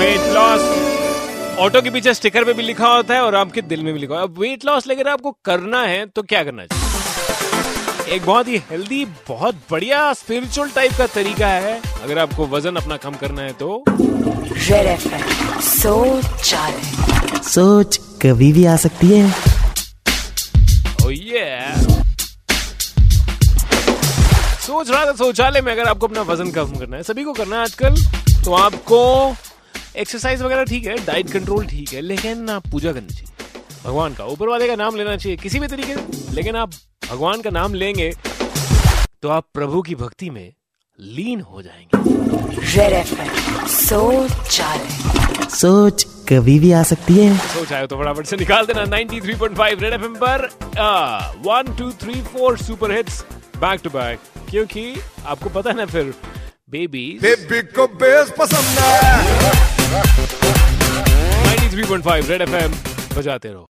Weight loss auto के पीछे sticker पे भी लिखा होता है और आपके दिल में भी लिखा होता है। अब वेट लॉस लेकर आपको करना है तो क्या करना चाहिए एक बहुत ही हेल्दी बहुत बढ़िया स्पिरिचुअल टाइप का तरीका है। अगर आपको वज़न अपना कम करना है तो। रेड सोच सोच कभी भी आ सकती है। Oh yeah. सोच रहा था शौचालय में अगर आपको अपना वज़न कम करना है सभी को करना है आजकल तो आपको एक्सरसाइज वगैरह ठीक है डाइट कंट्रोल ठीक है लेकिन आप पूजा करनी चाहिए। भगवान का ऊपर वाले का नाम लेना चाहिए किसी भी तरीके से। लेकिन आप भगवान का नाम लेंगे तो आप प्रभु की भक्ति में लीन हो जाएँगे। सोच सोच कभी भी आ सकती है। सोच आए तो फटाफट से निकाल देना 93.5 रेड एफएम पर। One two three four super hits back to back क्योंकि आपको पता है ना फिर बेबी बेबी को बेस पसंद है। 93.5 रेड एफएम बजाते रहो।